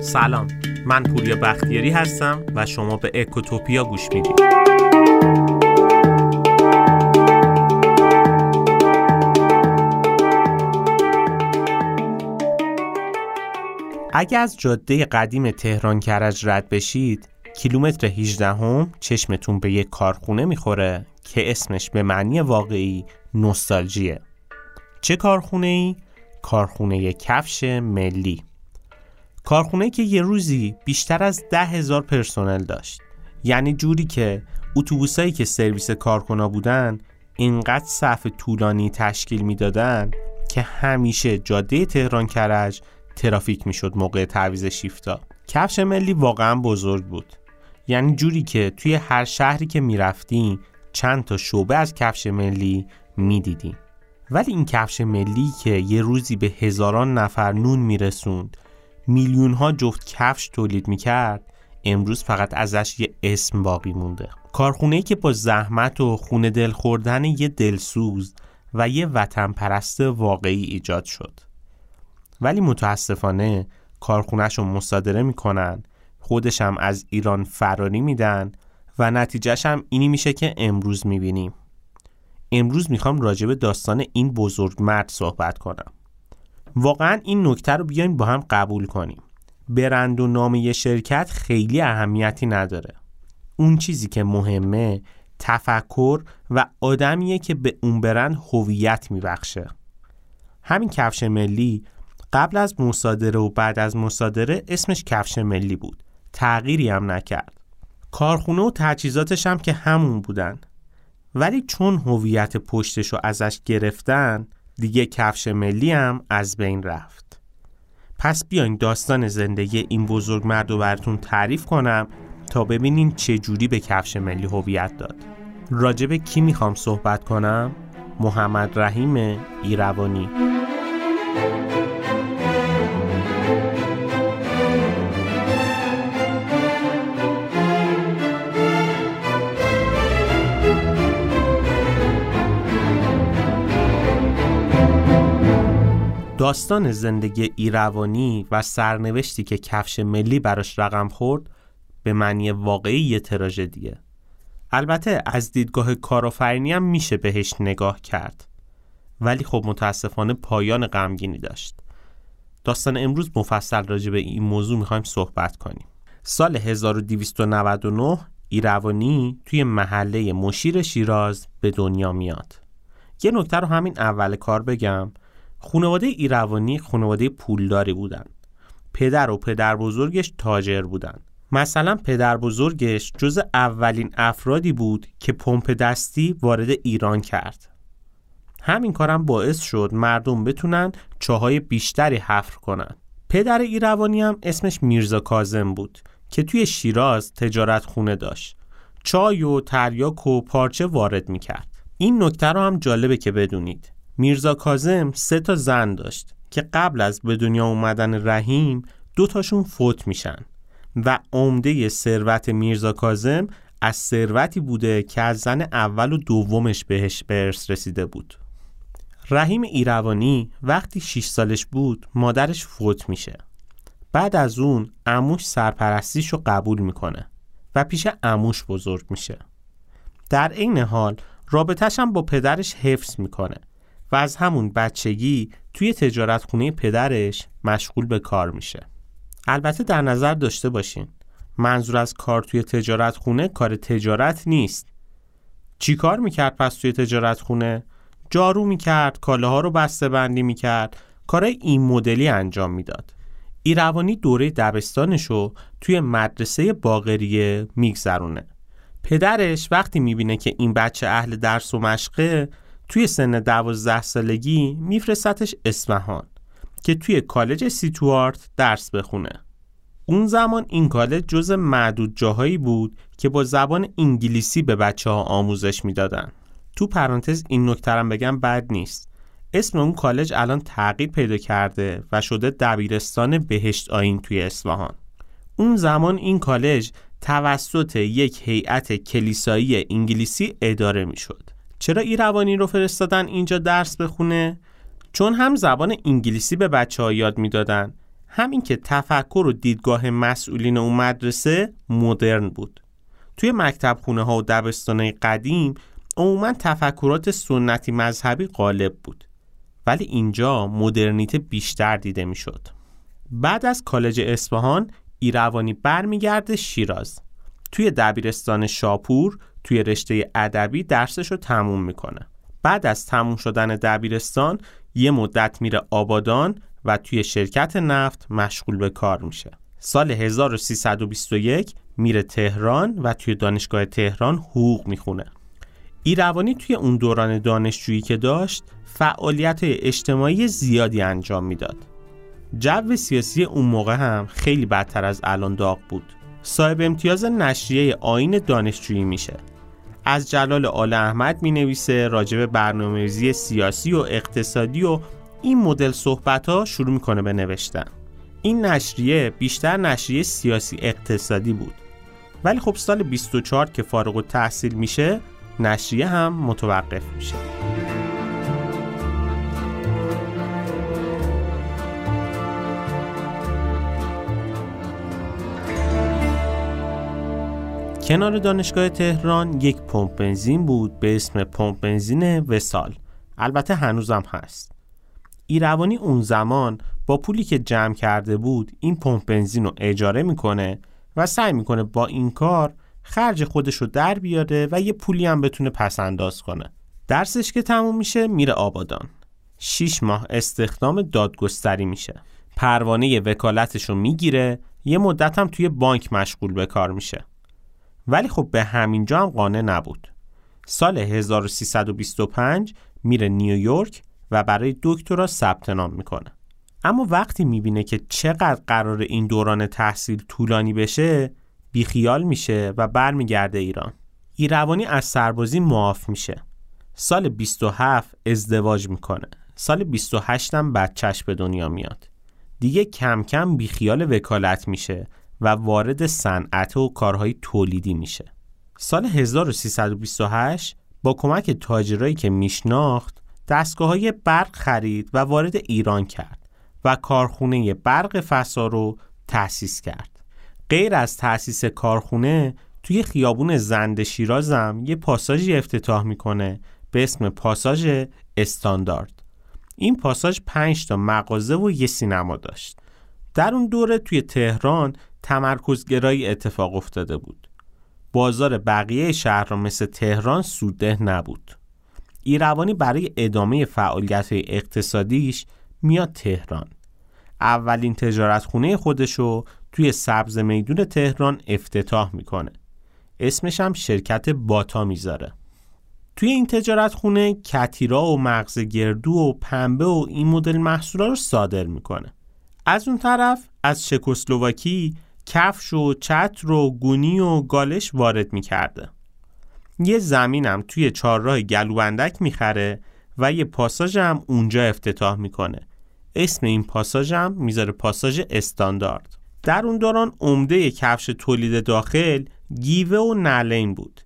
سلام. من پوریا بختیاری هستم و شما به اکوتوپیا گوش می‌دید. اگه از جاده قدیم تهران کرج رد بشید کیلومتر 18 هم چشمتون به یک کارخونه می‌خوره که اسمش به معنی واقعی نوستالژیه. چه کارخونه ای؟ کارخونه کفش ملی. کارخونه که یه روزی بیشتر از ده هزار پرسنل داشت. یعنی جوری که اتوبوسایی که سرویس کارکنا بودن اینقدر صف طولانی تشکیل می‌دادن که همیشه جاده تهران کرج ترافیک می‌شد موقع تعویز شیفتا. کفش ملی واقعا بزرگ بود. یعنی جوری که توی هر شهری که می‌رفتیم چند تا شعبه از کفش ملی می‌دیدیم ولی این کفش ملی که یه روزی به هزاران نفر نون میرسوند میلیون ها جفت کفش تولید می‌کرد امروز فقط ازش یه اسم باقی مونده. کارخونه که با زحمت و خونه دل خوردن یه دلسوز و یه وطن پرست واقعی ایجاد شد. ولی متاسفانه کارخونهش رو مصادره می‌کنن خودش هم از ایران فراری میدن و نتیجهش هم اینی میشه که امروز می‌بینیم. امروز می‌خوام راجع داستان این بزرگ مرد صحبت کنم. واقعا این نکته رو بیایم با هم قبول کنیم. برند و نام یه شرکت خیلی اهمیتی نداره. اون چیزی که مهمه تفکر و آدمیه که به اون برند هویت میبخشه. همین کفش ملی قبل از مصادره و بعد از مصادره اسمش کفش ملی بود. تغییری هم نکرد. کارخونه و تجهیزاتش هم که همون بودن. ولی چون هویت پشتش رو ازش گرفتن دیگه کفش ملی هم از بین رفت. پس بیاین داستان زندگی این بزرگ مرد رو براتون تعریف کنم تا ببینین چه جوری به کفش ملی هویت داد. راجب کی می‌خوام صحبت کنم؟ محمد رحیم ایروانی. داستان زندگی ایروانی و سرنوشتی که کفش ملی براش رقم خورد به معنی واقعی یه تراژدیه. البته از دیدگاه کارآفرینی هم میشه بهش نگاه کرد. ولی خب متاسفانه پایان غمگینی داشت. داستان امروز مفصل راجع به این موضوع می‌خوایم صحبت کنیم. سال 1299 ایروانی توی محله مشیر شیراز به دنیا میاد. یه نکته رو همین اول کار بگم خانواده ایروانی خانواده پولداری بودن. پدر و پدر بزرگش تاجر بودن. مثلا پدر بزرگش جز اولین افرادی بود که پمپ دستی وارد ایران کرد. همین کارم باعث شد مردم بتونن چاهای بیشتری حفر کنن. پدر ایروانی هم اسمش میرزا کازم بود که توی شیراز تجارت خونه داشت. چای و تریاک و پارچه وارد می‌کرد. این نکته رو هم جالبه که بدونید. میرزا کازم سه تا زن داشت که قبل از به دنیا اومدن رحیم دو تاشون فوت میشن و عمده ثروت میرزا کازم از ثروتی بوده که از زن اول و دومش بهش به رسیده بود. رحیم ایروانی وقتی 6 سالش بود مادرش فوت میشه. بعد از اون اموش سرپرستیش رو قبول می‌کنه و پیش اموش بزرگ میشه. در این حال رابطش هم با پدرش حفظ می‌کنه. و از همون بچگی توی تجارت خونه پدرش مشغول به کار میشه. البته در نظر داشته باشین منظور از کار توی تجارت خونه کار تجارت نیست. چی کار می‌کرد پس توی تجارت خونه؟ جارو می‌کرد، کالاها رو بسته بندی می‌کرد کارای این مدلی انجام می‌داد. ایروانی دوره دبستانشو توی مدرسه باغریه میگذرونه. پدرش وقتی می‌بینه که این بچه اهل درس و مشقه توی سن دوازده سالگی میفرستتش اسفهان که توی کالج سیتوارت درس بخونه. اون زمان این کالج جز معدود جاهایی بود که با زبان انگلیسی به بچه ها آموزش می‌دادن. تو پرانتز این نکترم بگم بد نیست. اسم اون کالج الان تغییر پیدا کرده و شده دبیرستان بهشت آین توی اصفهان. اون زمان این کالج توسط یک هیئت کلیسایی انگلیسی اداره می‌شد. چرا ایروانی رو فرستادن اینجا درس بخونه؟ چون هم زبان انگلیسی به بچه ها یاد می‌دادن همین که تفکر و دیدگاه مسئولین اون مدرسه مدرن بود توی مکتب خونه ها و دبستانه قدیم عموما تفکرات سنتی مذهبی غالب بود ولی اینجا مدرنیته بیشتر دیده می‌شد. بعد از کالج اصفهان ایروانی برمیگرده شیراز توی دبیرستان شاپور توی رشته ادبی درسش رو تموم می‌کنه. بعد از تموم شدن دبیرستان یه مدت میره آبادان و توی شرکت نفت مشغول به کار میشه. سال 1321 میره تهران و توی دانشگاه تهران حقوق می‌خونه. ایروانی توی اون دوران دانشجویی که داشت فعالیت اجتماعی زیادی انجام می‌داد. جو سیاسی اون موقع هم خیلی بدتر از الان داغ بود. صاحب امتیاز نشریه آین دانشجویی میشه. از جلال آل احمد می نویسه راجب برنامه‌ریزی سیاسی و اقتصادی و این مدل صحبت ها شروع می‌کنه به نوشتن. این نشریه بیشتر نشریه سیاسی اقتصادی بود. ولی خب سال 24 که فارغ و تحصیل میشه نشریه هم متوقف میشه. کنار دانشگاه تهران یک پمپ بنزین بود به اسم پمپ بنزین وسال البته هنوزم هست. ایروانی اون زمان با پولی که جمع کرده بود این پمپ بنزین رو اجاره می‌کنه و سعی می‌کنه با این کار خرج خودش رو در بیاره و یه پولی هم بتونه پس انداز کنه. درسش که تموم میشه میره آبادان. شیش ماه استخدام دادگستری میشه. پروانه وکالتش رو می‌گیره یه مدت هم توی بانک مشغول به کار میشه. ولی خب به همینجا هم قانع نبود. سال 1325 میره نیویورک و برای دکترا ثبت نام می‌کنه. اما وقتی می‌بینه که چقدر قرار این دوران تحصیل طولانی بشه بیخیال میشه و برمیگرده ایران. ایروانی از سربازی معاف میشه. سال 27 ازدواج می‌کنه. سال 28 هم بچهش به دنیا میاد. دیگه کم کم بیخیال وکالت میشه و وارد صنعت و کارهای تولیدی میشه. سال 1328 با کمک تاجرایی که میشناخت دستگاه های برق خرید و وارد ایران کرد و کارخونه برق فسا رو تأسیس کرد. غیر از تأسیس کارخونه توی خیابون زند شیرازم یه پاساژی افتتاح می‌کنه به اسم پاساژ استاندارد. این پاساژ پنج تا مغازه و یه سینما داشت. در اون دوره توی تهران تمرکزگرایی اتفاق افتاده بود. بازار بقیه شهر مثل تهران سوده نبود. ایروانی برای ادامه فعالیت اقتصادیش میاد تهران. اولین تجارت خونه خودشو توی سبز میدون تهران افتتاح می‌کنه. اسمش هم شرکت باتا می‌ذاره. توی این تجارت خونه کتیرا و مغز گردو و پنبه و این مدل محصولا رو صادر می‌کنه. از اون طرف از چکسلواکی کفش و چتر و گونی و گالش وارد می‌کرده. یه زمینم توی چهارراه گلوبندک می‌خره و یه پاساژ هم اونجا افتتاح می‌کنه. اسم این پاساژ هم می‌ذاره پاساژ استاندارد. در اون دوران عمده کفش تولید داخل گیوه و نلین بود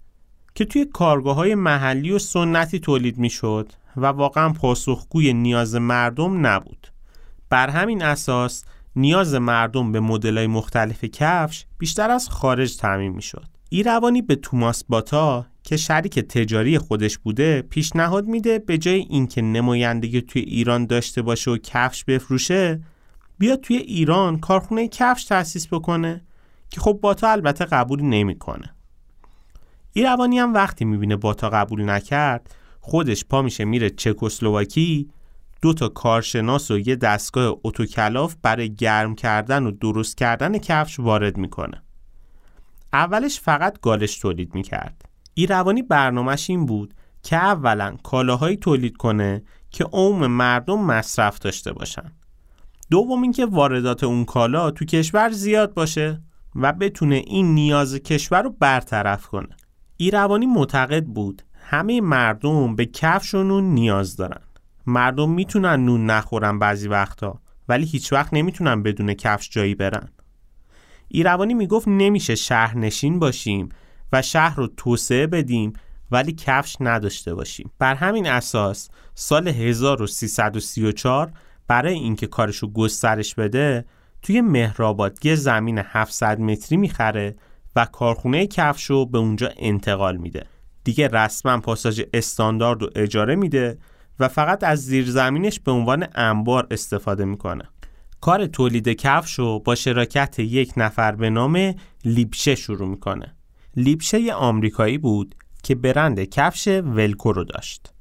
که توی کارگاه های محلی و سنتی تولید می‌شد و واقعا پاسخگوی نیاز مردم نبود. بر همین اساس نیاز مردم به مدل‌های مختلف کفش بیشتر از خارج تعمین می‌شد. ایروانی به توماس باتا که شریک تجاری خودش بوده پیشنهاد میده به جای اینکه نمایندگی توی ایران داشته باشه و کفش بفروشه بیاد توی ایران کارخونه کفش تأسیس بکنه که خب باتا البته قبول نمی‌کنه. ایروانی هم وقتی می‌بینه باتا قبول نکرد خودش پا میشه میره چکسلواکی دو تا کارشناس و یه دستگاه اتوکلاف برای گرم کردن و درست کردن کفش وارد می‌کنه. اولش فقط گالش تولید می‌کرد. ایروانی برنامهش این بود که اولا کالاهایی تولید کنه که عموم مردم مصرف داشته باشن. دوم اینکه واردات اون کالا تو کشور زیاد باشه و بتونه این نیاز کشور رو برطرف کنه. ایروانی معتقد بود همه مردم به کفش نیاز دارن. مردم می‌تونن نون نخورن بعضی وقتا ولی هیچ وقت نمی‌تونن بدون کفش جایی برن. ایروانی می‌گفت نمیشه شهرنشین باشیم و شهر رو توسعه بدیم ولی کفش نداشته باشیم بر همین اساس سال 1334 برای اینکه کارشو گسترش بده توی مهرآباد یه زمین 700 متری می‌خره و کارخونه کفشو به اونجا انتقال میده دیگه رسما پاساژ استاندارد رو اجاره میده و فقط از زیرزمینش به عنوان انبار استفاده می‌کنه. کار تولید کفش رو با شراکت یک نفر به نام لیبشه شروع می‌کنه. لیبشه یه آمریکایی بود که برند کفش ولکو رو داشت.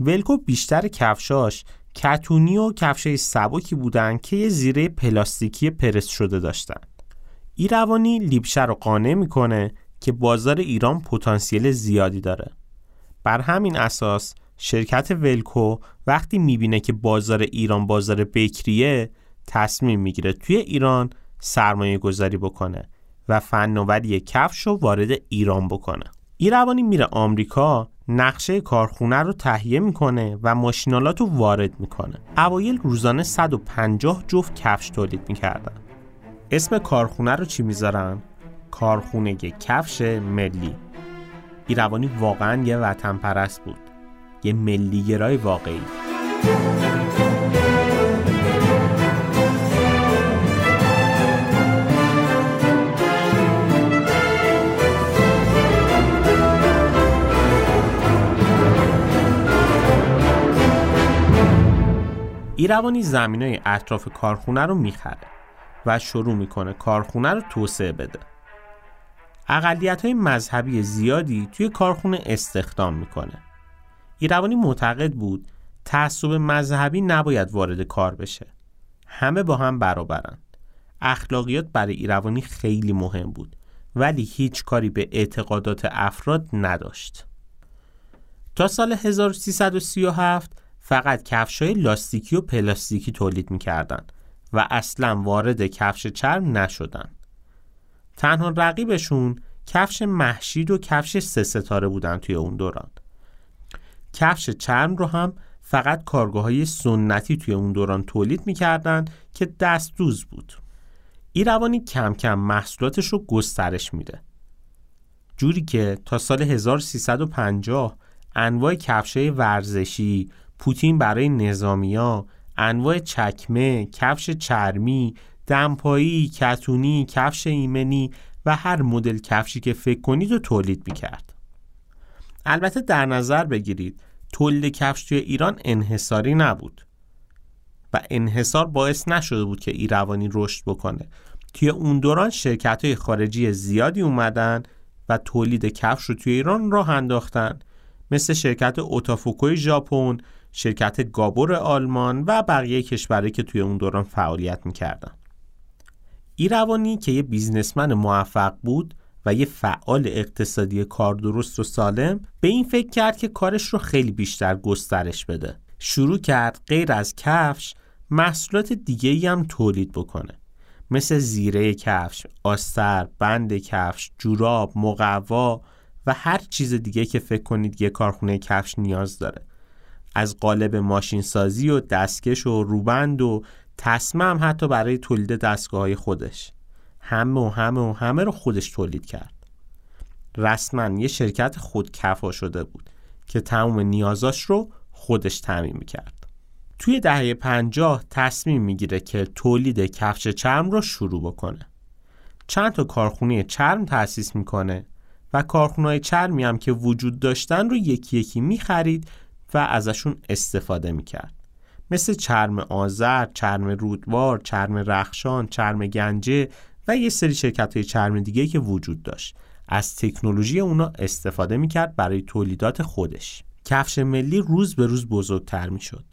ولکو بیشتر کفشاش کتونی و کفشای سبکی بودن که یه زیره پلاستیکی پرس شده داشتن. ایروانی لیبشه رو قانع می‌کنه که بازار ایران پتانسیل زیادی داره. بر همین اساس شرکت ولکو وقتی می‌بینه که بازار ایران بازار بکریه تصمیم می‌گیره توی ایران سرمایه گذاری بکنه و فناوری کفش رو وارد ایران بکنه. ایروانی میره آمریکا نقشه کارخونه رو تهیه می‌کنه و ماشینالات رو وارد می‌کنه. اوایل روزانه 150 جفت کفش تولید می‌کردن. اسم کارخونه رو چی می‌ذارن؟ کارخونه کفش ملی. ایروانی واقعا یه وطن پرست بود. یه ملیگرای واقعی. ایروانی زمین های اطراف کارخونه رو می‌خره و شروع می‌کنه کارخونه رو توسعه بده. اقلیت های مذهبی زیادی توی کارخونه استخدام می‌کنه. ایروانی معتقد بود تعصب مذهبی نباید وارد کار بشه. همه با هم برابرند اخلاقیات برای ایروانی خیلی مهم بود ولی هیچ کاری به اعتقادات افراد نداشت. تا سال 1337 فقط کفش های لاستیکی و پلاستیکی تولید می‌کردن و اصلا وارد کفش چرم نشدن. تنها رقیبشون کفش محشید و کفش سه ستاره بودن توی اون دوران. کفش چرم رو هم فقط کارگاه های سنتی توی اون دوران تولید می‌کردن که دستدوز بود ایروانی کم کم محصولاتش رو گسترش میده جوری که تا سال 1350 انواع کفشه ورزشی، پوتین برای نظامیا، انواع چکمه، کفش چرمی، دمپایی، کتونی، کفش ایمنی و هر مدل کفشی که فکر کنید رو تولید می‌کرد. البته در نظر بگیرید تولید کفش توی ایران انحصاری نبود و انحصار باعث نشده بود که ایروانی رشد بکنه. توی اون دوران شرکت های خارجی زیادی اومدن و تولید کفش رو توی ایران راه انداختن. مثل شرکت اوتافوکوی ژاپن، شرکت گابور آلمان و بقیه کشورهایی که توی اون دوران فعالیت می‌کردن. ایروانی که یه بیزنسمن موفق بود و یه فعال اقتصادی کار درست و سالم به این فکر کرد که کارش رو خیلی بیشتر گسترش بده. شروع کرد غیر از کفش محصولات دیگه هم تولید بکنه. مثل زیره کفش، آستر، بند کفش، جوراب، مقوا و هر چیز دیگه که فکر کنید یه کارخونه کفش نیاز داره. از قالب ماشین سازی و دستکش و روبند و هم حتی برای تولید دستگاه خودش. همه و همه و همه رو خودش تولید کرد. رسما یه شرکت خودکفا شده بود که تمام نیازاش رو خودش تعمین کرد توی دهه پنجاه تصمیم می‌گیره که تولید کفش چرم رو شروع بکنه. چند تا کارخونه چرم تأسیس می‌کنه و کارخونه چرمی هم که وجود داشتن رو یکی یکی می‌خرید و ازشون استفاده می‌کرد. مثل چرم آذر، چرم رودوار، چرم رخشان، چرم گنجه و یه سری شرکت های چرم دیگه که وجود داشت. از تکنولوژی اونا استفاده می‌کرد برای تولیدات خودش. کفش ملی روز به روز بزرگتر می‌شد.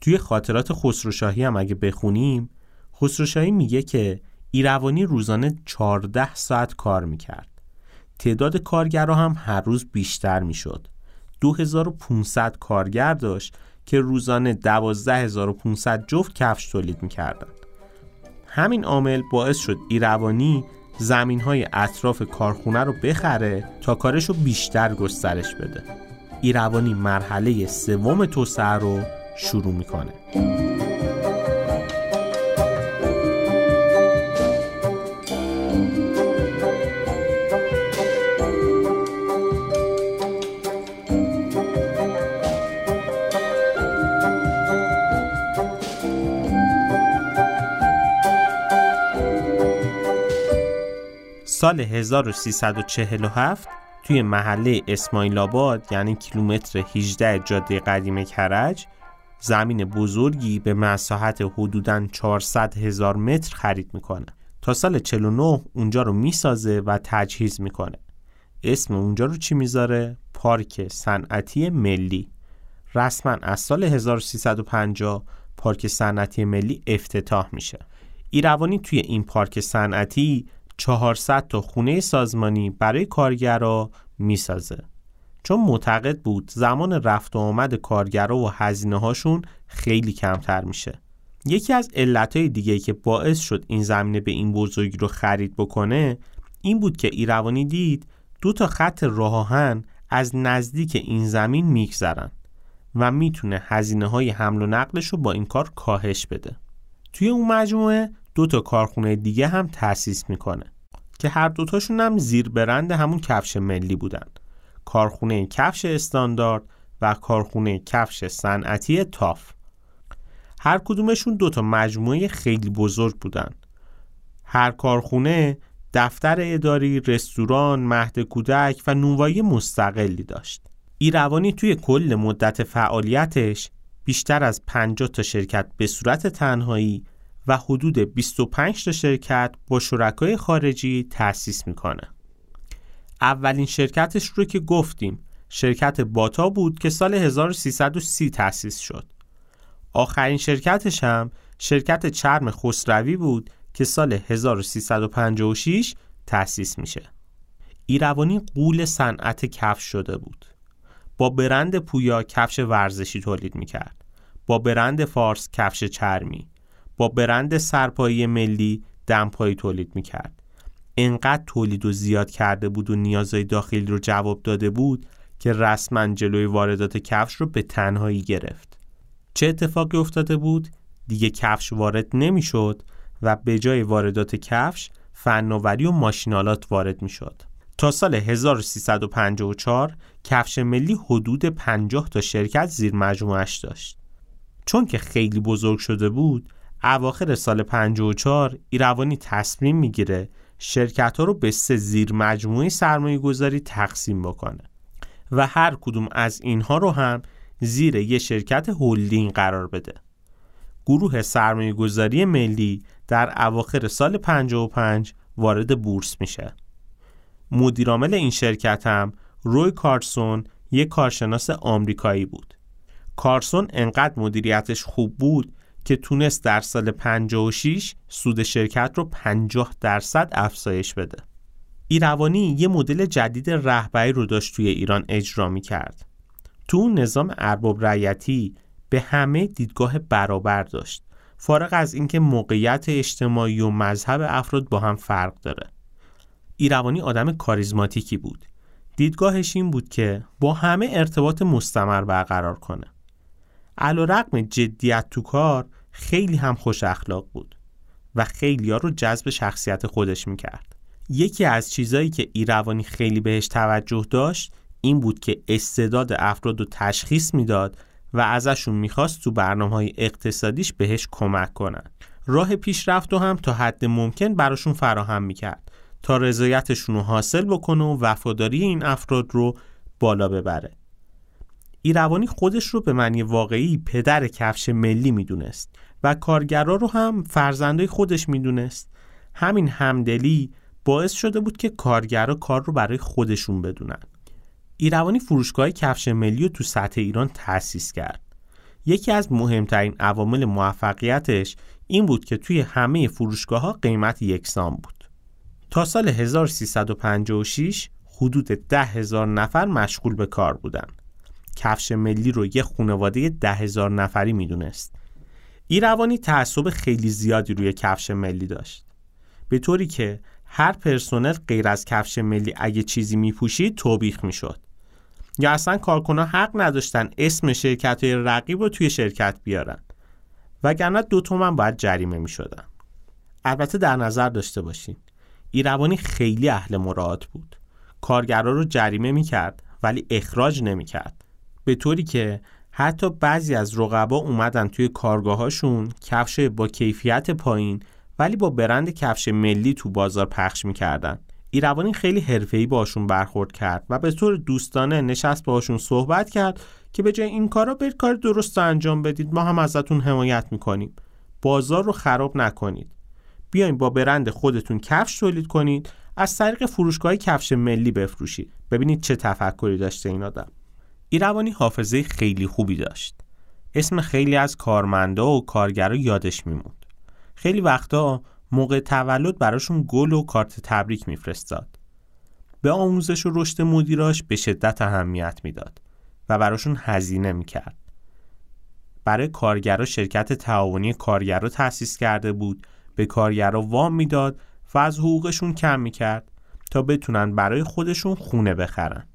توی خاطرات خسروشاهی هم اگه بخونیم خسروشاهی میگه که ایروانی روزانه 14 ساعت کار می‌کرد. تعداد کارگرها هم هر روز بیشتر می‌شد. 2500 کارگر داشت که روزانه 12500 جفت کفش تولید می‌کردند. همین عامل باعث شد ایروانی زمین های اطراف کارخونه رو بخره تا کارش رو بیشتر گسترش بده. ایروانی مرحله سوم توسعه رو شروع می‌کنه. سال 1347 توی محله اسماعیل آباد یعنی کیلومتر 18 جاده قدیم کرج زمین بزرگی به مساحت حدوداً 400 هزار متر خرید می‌کنه. تا سال 49 اونجا رو می‌سازه و تجهیز می‌کنه. اسم اونجا رو چی می‌ذاره؟ پارک صنعتی ملی. رسما از سال 1350 پارک صنعتی ملی افتتاح میشه. ایروانی توی این پارک صنعتی 400 تا خونه سازمانی برای کارگرا می‌سازه. چون معتقد بود زمان رفت و آمد کارگرا و هزینه هاشون خیلی کمتر میشه. یکی از علتهای دیگه که باعث شد این زمینه به این بزرگی رو خرید بکنه این بود که ایروانی دید دو تا خط راهان از نزدیک این زمین میگذرن و می‌تونه هزینه های حمل و نقلش رو با این کار کاهش بده. توی اون مجموعه دو تا کارخونه دیگه هم تأسیس می‌کنه که هر دوتاشون هم زیر برند همون کفش ملی بودن. کارخونه کفش استاندارد و کارخونه کفش صنعتی تاف. هر کدومشون دو تا مجموعه خیلی بزرگ بودن. هر کارخونه دفتر اداری، رستوران، مهد کودک و نونوایی مستقلی داشت. ایروانی توی کل مدت فعالیتش بیشتر از 50 تا شرکت به صورت تنهایی و حدود 25 تا شرکت با شرکای خارجی تأسیس می‌کنه. اولین شرکتش رو که گفتیم شرکت باتا بود که سال 1330 تأسیس شد. آخرین شرکتش هم شرکت چرم خسروی بود که سال 1356 تأسیس میشه. ایروانی قول صنعت کفش شده بود. با برند پویا کفش ورزشی تولید می‌کرد. با برند فارس کفش چرمی. با برند سرپایی ملی دمپایی تولید می‌کرد. انقدر تولید و زیاد کرده بود و نیازهای داخلی رو جواب داده بود که رسما جلوی واردات کفش رو به تنهایی گرفت. چه اتفاقی افتاده بود؟ دیگه کفش وارد نمی‌شد و به جای واردات کفش فناوری و ماشینالات وارد می‌شد. تا سال 1354 کفش ملی حدود 50 تا شرکت زیر مجموعش داشت. چون که خیلی بزرگ شده بود، اواخر سال 54 ایروانی تصمیم می‌گیره شرکت ها رو به سه زیر مجموعه سرمایه گذاری تقسیم بکنه و هر کدوم از اینها رو هم زیر یه شرکت هولدینگ قرار بده. گروه سرمایه گذاری ملی در اواخر سال 55 وارد بورس میشه. مدیرعامل این شرکت هم روی کارسون یک کارشناس آمریکایی بود. کارسون انقدر مدیریتش خوب بود که تونست در سال 56 سود شرکت رو 50 درصد افزایش بده. ایروانی یه مدل جدید رهبری رو داشت توی ایران اجرا می کرد. تو نظام ارباب رعیتی به همه دیدگاه برابر داشت فارغ از اینکه موقعیت اجتماعی و مذهب افراد با هم فرق داره ایروانی آدم کاریزماتیکی بود دیدگاهش این بود که با همه ارتباط مستمر برقرار کنه علا رقم جدیت تو کار خیلی هم خوش اخلاق بود و خیلی ها رو جذب شخصیت خودش می‌کرد. یکی از چیزایی که ایروانی خیلی بهش توجه داشت این بود که استعداد افراد رو تشخیص می‌داد و ازشون می‌خواست تو برنامه های اقتصادیش بهش کمک کنن. راه پیشرفت رو هم تا حد ممکن براشون فراهم می‌کرد تا رضایتشون رو حاصل بکنه و وفاداری این افراد رو بالا ببره. ایروانی خودش رو به معنی واقعی پدر کفش ملی می‌دونست و کارگرا رو هم فرزندای خودش می‌دونست همین همدلی باعث شده بود که کارگرا کار رو برای خودشون بدونن ایروانی فروشگاه کفش ملی رو تو سطح ایران تأسیس کرد. یکی از مهمترین عوامل موفقیتش این بود که توی همه فروشگاه ها قیمت یکسان بود. تا سال 1356 حدود ده هزار نفر مشغول به کار بودن. کفش ملی رو یه خانواده ده هزار نفری می‌دونست. ایروانی تعصب خیلی زیادی روی کفش ملی داشت. به طوری که هر پرسنل غیر از کفش ملی اگه چیزی میپوشید توبیخ می‌شد. یا اصلا کارکنان حق نداشتن اسم شرکت های رقیب رو توی شرکت بیارن. وگرنه دو تومن باید جریمه می‌شدن. البته در نظر داشته باشین ایروانی خیلی اهل مراعات بود. کارگرا رو جریمه می‌کرد ولی اخراج نمی‌کرد. به طوری که حتی بعضی از رقبا اومدن توی کارگاهاشون کفش با کیفیت پایین ولی با برند کفش ملی تو بازار پخش می‌کردن. ایروانی خیلی حرفه‌ای باشون برخورد کرد و به طور دوستانه نشست باشون صحبت کرد که به جای این کارا برید کار درست انجام بدید ما هم ازتون حمایت می‌کنیم. بازار رو خراب نکنید. بیاین با برند خودتون کفش تولید کنید از طریق فروشگاه کفش ملی بفروشید. ببینید چه تفکری داشته این آدم. ایروانی حافظه خیلی خوبی داشت. اسم خیلی از کارمندا و کارگرا یادش میموند. خیلی وقتا موقع تولد براشون گل و کارت تبریک میفرستاد. به آموزش و رشد مدیراش به شدت اهمیت می‌داد و براشون هزینه می‌کرد. برای کارگرا شرکت تعاونی کارگرا تأسیس کرده بود به کارگرا وام می‌داد و از حقوقشون کم می‌کرد تا بتونن برای خودشون خونه بخرن.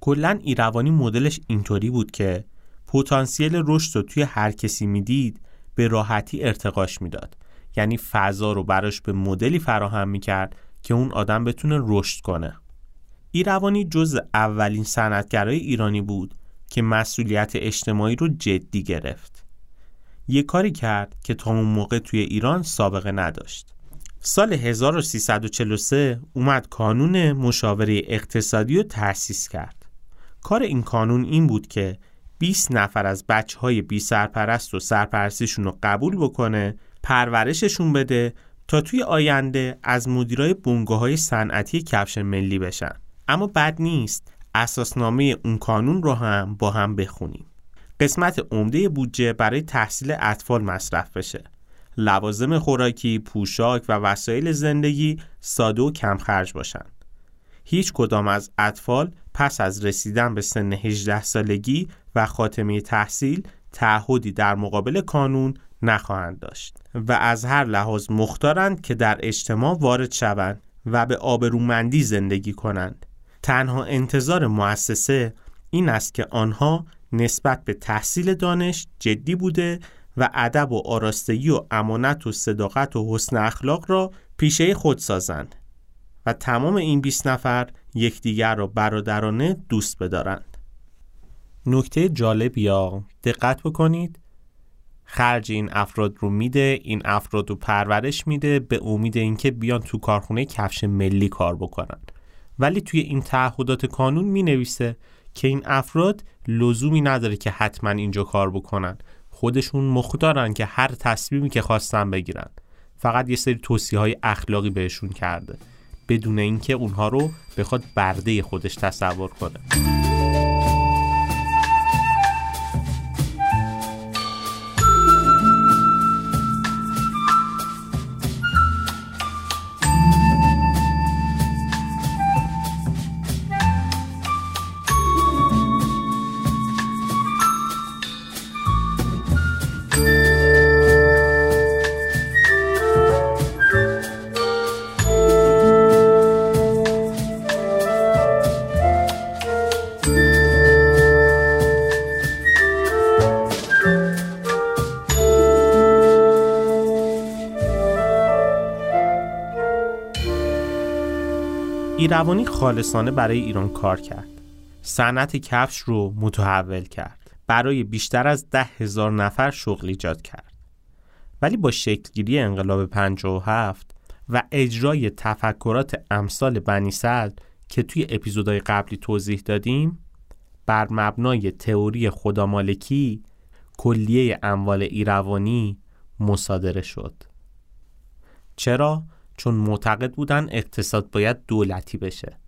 کلا ایروانی مدلش اینطوری بود که پتانسیل رشد رو توی هر کسی می‌دید به راحتی ارتقاش می‌داد. یعنی فضا رو براش به مدلی فراهم می‌کرد که اون آدم بتونه رشد کنه. ایروانی جز اولین صنعتگرای ایرانی بود که مسئولیت اجتماعی رو جدی گرفت. یه کاری کرد که تا اون موقع توی ایران سابقه نداشت. سال 1343 اومد کانون مشاوره اقتصادی رو تأسیس کرد. کار این کانون این بود که 20 نفر از بچه های بی سرپرست و سرپرستیشون رو قبول بکنه پرورششون بده تا توی آینده از مدیرای بنگاه های صنعتی کفش ملی بشن. اما بد نیست اساسنامه اون کانون رو هم با هم بخونیم. قسمت عمده بودجه برای تحصیل اطفال مصرف بشه. لوازم خوراکی، پوشاک و وسایل زندگی ساده و کم خرج باشند. هیچ کدام از اطفال پس از رسیدن به سن 18 سالگی و خاتمه تحصیل تعهدی در مقابل کانون نخواهند داشت و از هر لحاظ مختارند که در اجتماع وارد شوند و به آبرومندی زندگی کنند. تنها انتظار مؤسسه این است که آنها نسبت به تحصیل دانش جدی بوده و ادب و آراستگی و امانت و صداقت و حسن اخلاق را پیشه خود سازند و تمام این 20 نفر یکدیگر را برادرانه دوست بدارند. نکته جالب یا دقت بکنید خرج این افراد رو میده این افراد رو پرورش میده به امید اینکه بیان تو کارخونه کفش ملی کار بکنن. ولی توی این تعهدات کانون می نویسه که این افراد لزومی نداره که حتما اینجا کار بکنن. خودشون مختارن که هر تصمیمی که خواستن بگیرن. فقط یه سری توصیه های اخلاقی بهشون کرده. بدون اینکه اونها رو بخواد برده خودش تصور کنه. ایروانی خالصانه برای ایران کار کرد. صنعت کفش رو متحول کرد. برای بیشتر از ده هزار نفر شغل ایجاد کرد. ولی با شکلگیری انقلاب 57 و اجرای تفکرات امثال بنی سل که توی اپیزودهای قبلی توضیح دادیم بر مبنای تئوری خدامالکی کلیه اموال ایروانی مصادره شد. چرا؟ چون معتقد بودن اقتصاد باید دولتی بشه.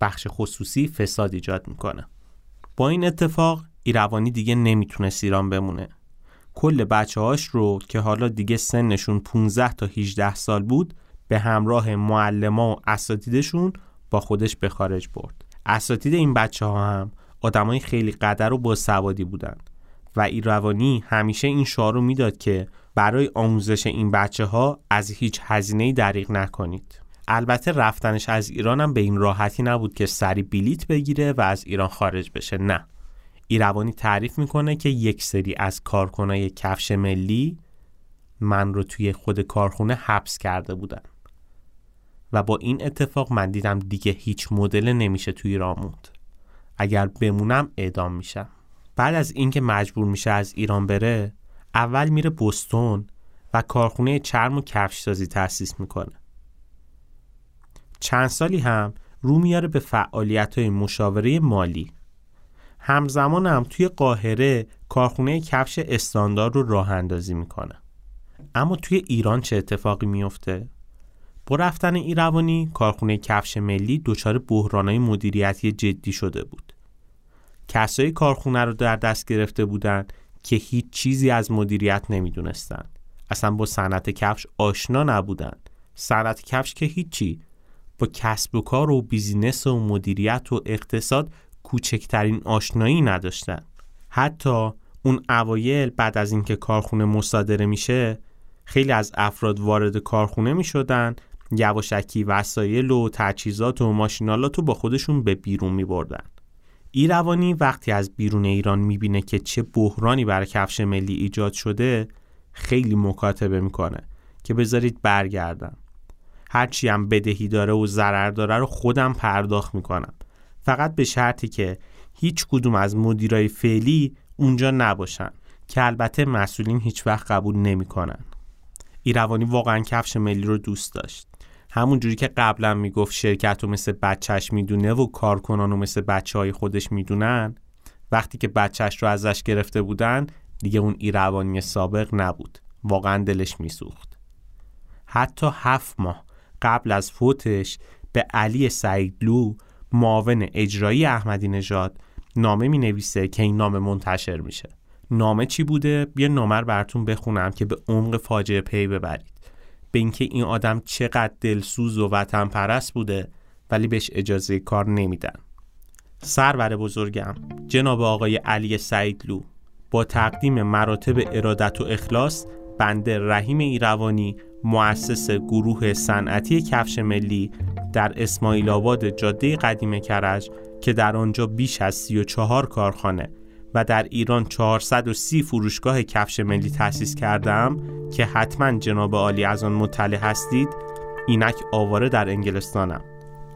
بخش خصوصی فساد ایجاد می‌کنه. با این اتفاق ایروانی دیگه نمی‌تونست ایران بمونه. کل بچه هاش رو که حالا دیگه سنشون 15 تا 18 سال بود به همراه معلما و اساتیدشون با خودش به خارج برد. اساتید این بچه ها هم آدمای خیلی قدر و با سوادی بودن و ایروانی همیشه این شعار رو می‌داد که برای آموزش این بچه ها از هیچ هزینه‌ای دریغ نکنید. البته رفتنش از ایران هم به این راحتی نبود که سری بلیت بگیره و از ایران خارج بشه نه. ایروانی تعریف می‌کنه که یک سری از کارکنای کفش ملی من رو توی خود کارخونه حبس کرده بودن. و با این اتفاق من دیدم دیگه هیچ مدل نمیشه توی ایران موند. اگر بمونم اعدام میشم. بعد از اینکه مجبور میشه از ایران بره اول میره بوستون و کارخونه چرم و کفش سازی تأسیس می‌کنه. چند سالی هم رو میاره به فعالیت های مشاوره مالی. همزمان هم توی قاهره کارخونه کفش استاندار رو راه اندازی می‌کنه. اما توی ایران چه اتفاقی میفته؟ با رفتن ایروانی کارخونه کفش ملی دچار بحرانهای مدیریتی جدی شده بود. کسایی کارخونه رو در دست گرفته بودند که هیچ چیزی از مدیریت نمی‌دونستند. اصلا با صنعت کفش آشنا نبودند. صنعت کفش که هیچی. با کسب و کار و بیزینس و مدیریت و اقتصاد کوچکترین آشنایی نداشتن حتی اون اوایل بعد از اینکه کارخونه مصادره میشه خیلی از افراد وارد کارخونه می‌شدن یواشکی وسایل و تجهیزات و ماشینالات رو با خودشون به بیرون می بردن. ایروانی وقتی از بیرون ایران می‌بینه که چه بحرانی برای کفش ملی ایجاد شده خیلی مکاتبه می‌کنه که بذارید برگردم. هرچی هم بدهی داره و ضرر داره رو خودم پرداخت می‌کنم. فقط به شرطی که هیچ کدوم از مدیرای فعلی اونجا نباشن که البته مسئولین هیچ وقت قبول نمی‌کنن. ایروانی واقعا کفش ملی رو دوست داشت. همون جوری که قبلا می‌گفت شرکت رو مثل بچهش می‌دونه و کارکنان رو مثل بچه های خودش می‌دونن وقتی که بچهش رو ازش گرفته بودن دیگه اون ایروانی سابق نبود. واقعا دلش میسوخت. حتی هفت ماه قبل از فوتش به علی سعیدلو معاون اجرایی احمدی نژاد نامه می نویسه که این نامه منتشر میشه. نامه چی بوده؟ بیا نامه براتون بخونم که به عمق فاجعه پی ببرید. به اینکه این آدم چقدر دلسوز و وطن پرست بوده ولی بهش اجازه کار نمیدن. سرور بزرگم جناب آقای علی سعیدلو با تقدیم مراتب ارادت و اخلاص بنده رحیم ایروانی مؤسس گروه صنعتی کفش ملی در اسماعیل آباد جاده قدیم کرج که در آنجا بیش از 34 کارخانه و در ایران 430 فروشگاه کفش ملی تأسیس کردم که حتما جناب عالی از آن مطلع هستید اینک آواره در انگلستانم.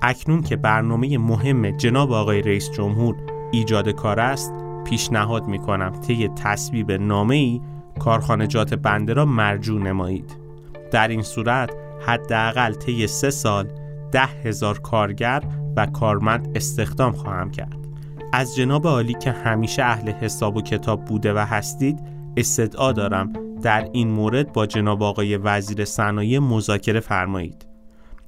اکنون که برنامه مهم جناب آقای رئیس جمهور ایجاد کار است پیشنهاد می کنم طی تصویب نامه ای کارخانجات بنده را مرجوع نمایید. در این صورت حداقل طی سه سال ده هزار کارگر و کارمند استخدام خواهم کرد. از جناب عالی که همیشه اهل حساب و کتاب بوده و هستید استدعا دارم. در این مورد با جناب آقای وزیر صنایع مذاکره فرمایید.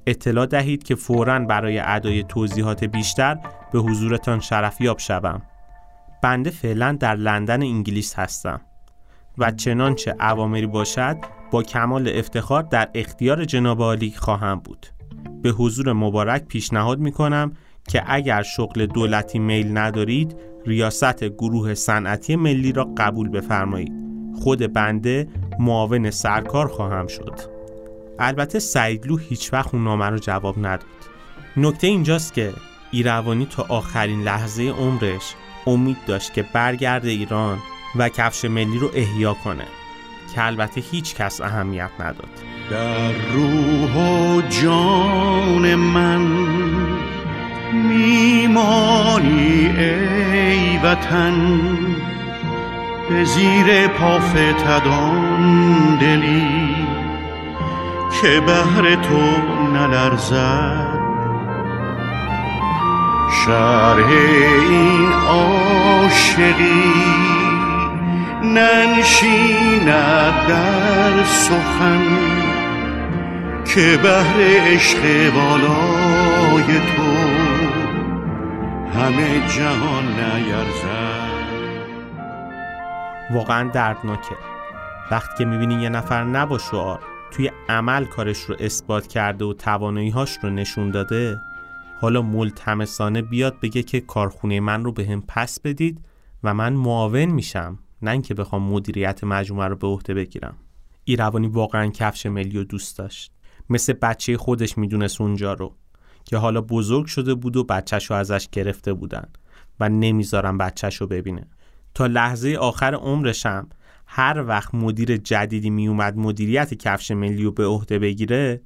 اطلاع دهید که فوراً برای ادای توضیحات بیشتر به حضورتان شرفیاب شوم. بنده فعلا در لندن انگلیس هستم. و چنانچه عوامری باشد با کمال افتخار در اختیار جناب عالی خواهم بود. به حضور مبارک پیشنهاد می کنم که اگر شغل دولتی میل ندارید ریاست گروه صنعتی ملی را قبول بفرمایید. خود بنده معاون سرکار خواهم شد. البته سعیدلو هیچ وقت اون نامه رو جواب نداد. نکته اینجاست که ایروانی تا آخرین لحظه عمرش امید داشت که برگرد ایران و کفش ملی رو احیا کنه که البته هیچ کس اهمیت نداد. در روح و جان من میمانی ای وطن به زیر پافتدان دلی که بهر تو نلرزد. شرح این عاشقی ننشیند در سخن که بهر عشق بالای تو. همه جهان نیرزد. واقعا دردناکه. وقتی که می‌بینی یه نفر نبا شعار توی عمل کارش رو اثبات کرده و تواناییهاش رو نشون داده حالا ملتمسانه بیاد بگه که کارخونه من رو به هم پس بدید و من معاون میشم نه اینکه بخوام مدیریت مجموعه رو به عهده بگیرم. ایروانی واقعا کفش ملی و دوست داشت. مثل بچه خودش می‌دونست اونجا رو. که حالا بزرگ شده بود و بچهش رو ازش گرفته بودن و نمی‌ذارم بچهش رو ببینه. تا لحظه آخر عمرشم هر وقت مدیر جدیدی میومد مدیریت کفش ملی رو به عهده بگیره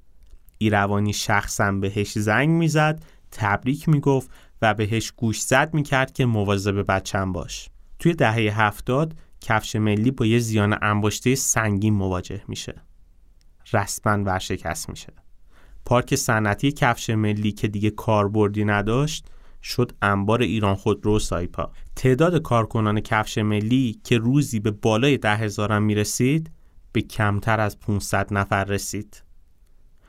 ایروانی شخصا بهش زنگ می‌زد تبریک می‌گفت و بهش گوش زد می‌کرد که مواظب بچم باش. توی دهه هفتاد کفش ملی با یه زیان انباشته سنگین مواجه میشه. رسما ورشکست میشه. پارک صنعتی کفش ملی که دیگه کاربردی نداشت شد انبار ایران خودرو سایپا. تعداد کارکنان کفش ملی که روزی به بالای ده هزارم می‌رسید به کمتر از 500 نفر رسید.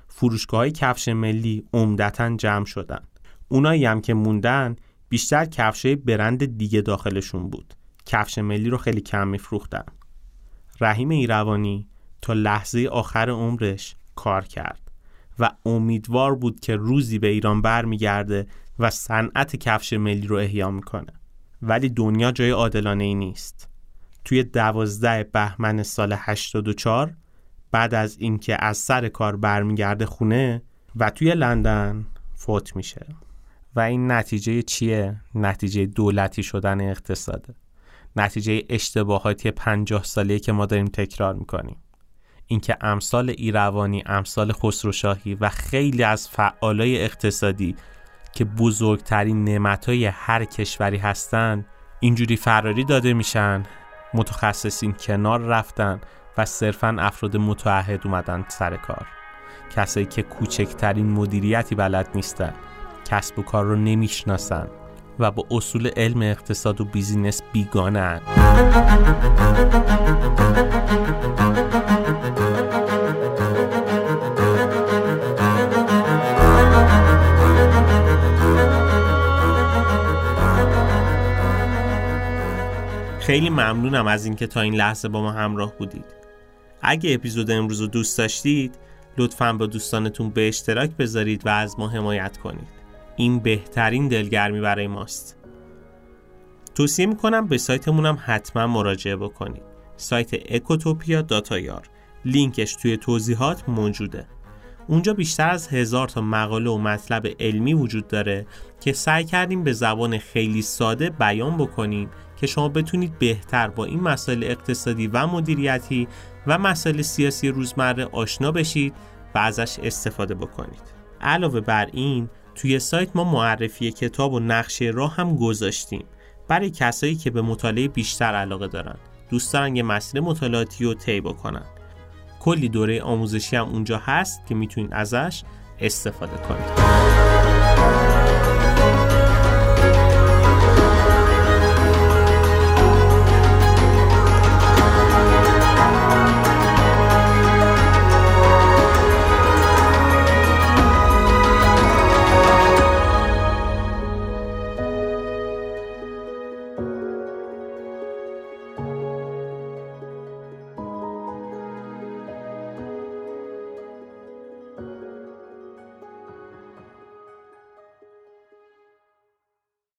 فروشگاه های کفش ملی عمدتا جمع شدن اونایی هم که موندن بیشتر کفش برند دیگه داخلشون بود. کفش ملی رو خیلی کم میفروختن. رحیم ایروانی تا لحظه آخر عمرش کار کرد. و امیدوار بود که روزی به ایران برمیگرده و صنعت کفش ملی رو احیا می‌کنه. ولی دنیا جای عادلانه ای نیست. توی دوازده بهمن سال 84 بعد از اینکه از سر کار برمیگرده خونه و توی لندن فوت میشه. و این نتیجه چیه؟ نتیجه دولتی شدن اقتصاده نتیجه اشتباهاتی پنجاه ساله که ما داریم تکرار می‌کنیم. اینکه امثال ایروانی، امثال خسروشاهی و خیلی از فعالای اقتصادی که بزرگترین نعمتهای هر کشوری هستن اینجوری فراری داده میشن متخصصین کنار رفتن و صرفا افراد متعهد اومدن سر کار. کسایی که کوچکترین مدیریتی بلد نیستن کسب و کار رو نمی‌شناسن. و با اصول علم اقتصاد و بیزینس بیگانه خیلی ممنونم از اینکه تا این لحظه با ما همراه بودید. اگه اپیزود امروز رو دوست داشتید لطفا با دوستانتون به اشتراک بذارید و از ما حمایت کنید. این بهترین دلگرمی برای ماست. توصیه می‌کنم به سایتمون هم حتما مراجعه بکنید. سایت اکوتوپیا داتایار لینکش توی توضیحات موجوده. اونجا بیشتر از هزار تا مقاله و مطلب علمی وجود داره که سعی کردیم به زبان خیلی ساده بیان بکنیم که شما بتونید بهتر با این مسائل اقتصادی و مدیریتی و مسائل سیاسی روزمره آشنا بشید و ازش استفاده بکنید. علاوه بر این توی سایت ما معرفی کتاب و نقشه راه هم گذاشتیم. برای کسایی که به مطالعه بیشتر علاقه دارن. دوست دارن یه مسیر مطالعاتی رو طی بکنن. کلی دوره آموزشی هم اونجا هست که می‌تونید ازش استفاده کنید.